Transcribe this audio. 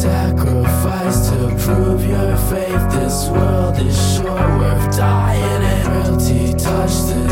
sacrifice to prove your faith. This world is sure worth dying in. Frailty touched